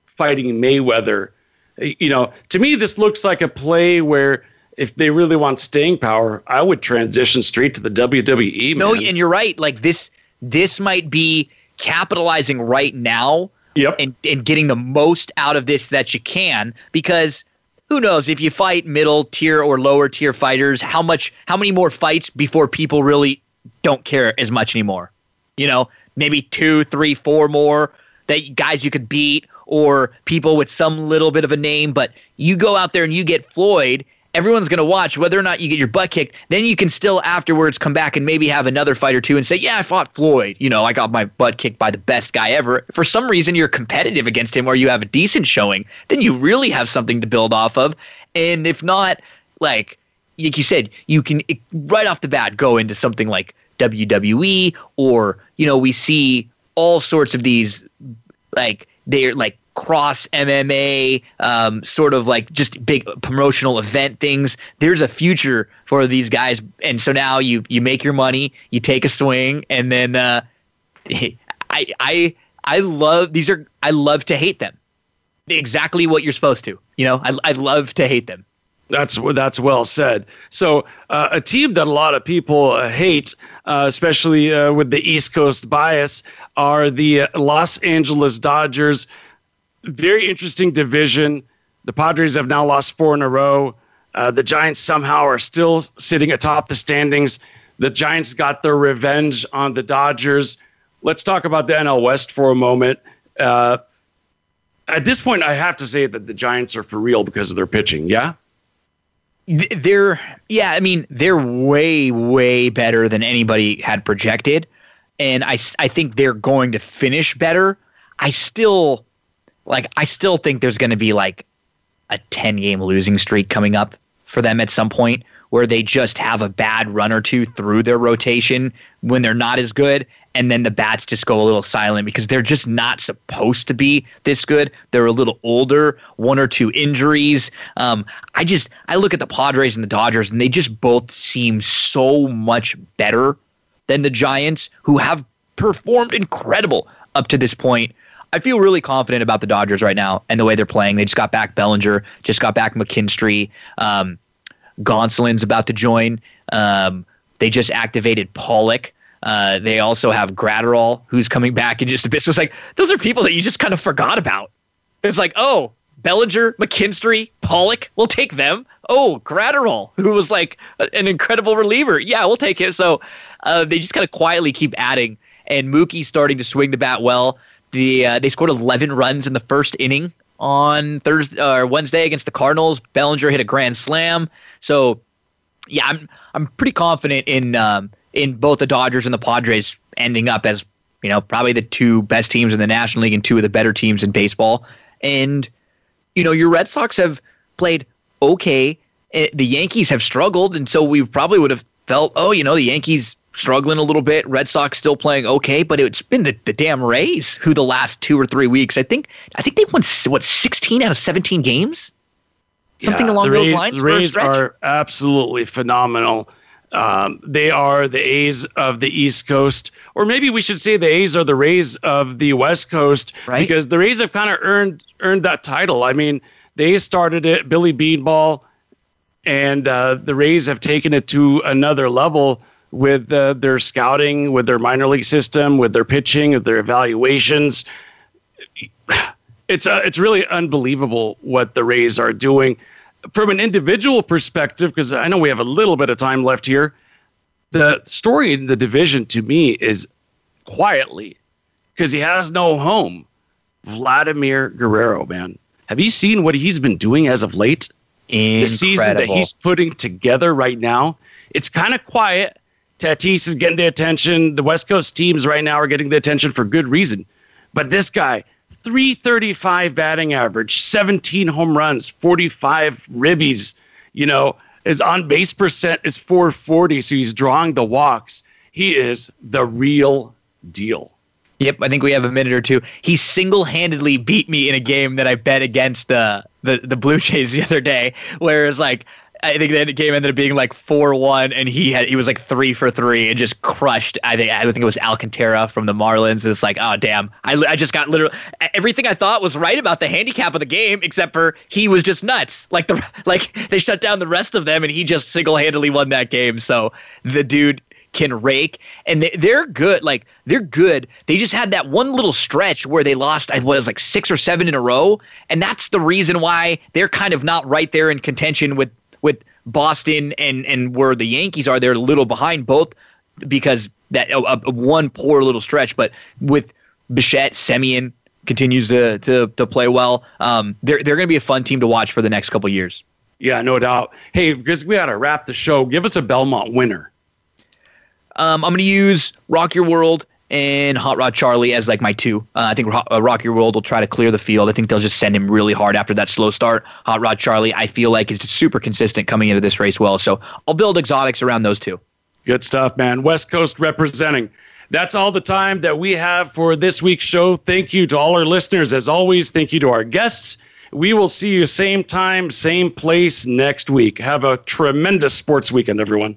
[SPEAKER 2] fighting Mayweather? You know, to me, this looks like a play where if they really want staying power, I would transition straight to the WWE.
[SPEAKER 1] No, and you're right. Like this, this might be capitalizing right now. Yep. And and getting the most out of this that you can because who knows if you fight middle tier or lower tier fighters, how much, how many more fights before people really don't care as much anymore? You know, maybe two, three, four more that guys you could beat or people with some little bit of a name. But you go out there and you get Floyd, everyone's going to watch whether or not you get your butt kicked. Then you can still afterwards come back and maybe have another fight or two and say, yeah, I fought Floyd. You know, I got my butt kicked by the best guy ever. For some reason, you're competitive against him or you have a decent showing. Then you really have something to build off of. And if not, like, like you said, you can right off the bat go into something like WWE or, you know, we see all sorts of these, like, they're like cross MMA, um, sort of like just big promotional event things. There's a future for these guys, and so now you you make your money, you take a swing, and then uh, I I I love these are I love to hate them, exactly what you're supposed to. You know, I I love to hate them.
[SPEAKER 2] That's that's well said. So uh, a team that a lot of people uh, hate, uh, especially uh, with the East Coast bias, are the Los Angeles Dodgers very interesting division. The Padres have now lost four in a row. Uh, the Giants somehow are still sitting atop the standings. The Giants got their revenge on the Dodgers. Let's talk about the NL West for a moment. Uh, at this point, I have to say that the Giants are for real because of their pitching. Yeah.
[SPEAKER 1] They're yeah, I mean they're way way better than anybody had projected, and I I think they're going to finish better. I still like I still think there's going to be like a 10 game losing streak coming up for them at some point where they just have a bad run or two through their rotation when they're not as good and then the bats just go a little silent because they're just not supposed to be this good. They're a little older, one or two injuries. Um, I just I look at the Padres and the Dodgers, and they just both seem so much better than the Giants, who have performed incredible up to this point. I feel really confident about the Dodgers right now and the way they're playing. They just got back Bellinger, just got back McKinstry. Um, Gonsolin's about to join. Um, they just activated Pollock. Uh, they also have Graterol, who's coming back in just a bit. So it's like those are people that you just kind of forgot about. It's like, oh, Bellinger, McKinstry, Pollock, we'll take them. Oh, Graterol, who was like an incredible reliever. Yeah, we'll take it. So uh, they just kind of quietly keep adding. And Mookie's starting to swing the bat well. The uh, they scored 11 runs in the first inning on Thursday or Wednesday against the Cardinals. Bellinger hit a grand slam. So yeah, I'm I'm pretty confident in um, in both the Dodgers and the Padres ending up as you know probably the two best teams in the National League and two of the better teams in baseball. And you know your Red Sox have played okay. Eh, the Yankees have struggled, and so we probably would have felt, oh, you know, the Yankees struggling a little bit. Red Sox still playing okay, but it's been the, the damn Rays who the last two or three weeks. I think I think they've won what sixteen out of seventeen games, something yeah, along those lines.
[SPEAKER 2] The Rays are absolutely phenomenal. Um, they are the A's of the East Coast, or maybe we should say the A's are the Rays of the West Coast, right? because the Rays have kind of earned earned that title. I mean, they started it, Billy Beanball, and uh, the Rays have taken it to another level with uh, their scouting, with their minor league system, with their pitching, with their evaluations. It's uh, it's really unbelievable what the Rays are doing from an individual perspective. Because I know we have a little bit of time left here. The story in the division to me is quietly because he has no home. Vladimir Guerrero, man, have you seen what he's been doing as of late?
[SPEAKER 1] Incredible.
[SPEAKER 2] The season that he's putting together right now, it's kind of quiet Tatis is getting the attention. The West Coast teams right now are getting the attention for good reason. But this guy, 335 batting average, 17 home runs, 45 ribbies, you know, his on base percent is 440, so he's drawing the walks. He is the real deal.
[SPEAKER 1] Yep, I think we have a minute or two. He single-handedly beat me in a game that I bet against the the, the Blue Jays the other day, where like I think the game ended up being like four one, and he had he was like three for three and just crushed. I think I think it was Alcantara from the Marlins. It's like, oh damn, I I just got literally everything I thought was right about the handicap of the game, except for he was just nuts. Like the like they shut down the rest of them, and he just single handedly won that game. So the dude can rake and they, are good like they're good they just had that one little stretch where they lost i was like six or seven in a row and that's the reason why they're kind of not right there in contention with with Boston and and where the Yankees are, they're a little behind both because that uh, one poor little stretch. But with Bichette, Semien continues to to, to play well. Um, they're they're going to be a fun team to watch for the next couple years.
[SPEAKER 2] Yeah, no doubt. Hey, because we got to wrap the show. Give us a Belmont winner.
[SPEAKER 1] Um, I'm going to use Rock Your World and Hot Rod Charlie as like my two. Uh, I think uh, Rock Your World will try to clear the field. I think they'll just send him really hard after that slow start. Hot Rod Charlie, I feel like, is just super consistent coming into this race well. So I'll build exotics around those two.
[SPEAKER 2] Good stuff, man. West Coast representing. That's all the time that we have for this week's show. Thank you to all our listeners. As always, thank you to our guests. We will see you same time, same place next week. Have a tremendous sports weekend, everyone.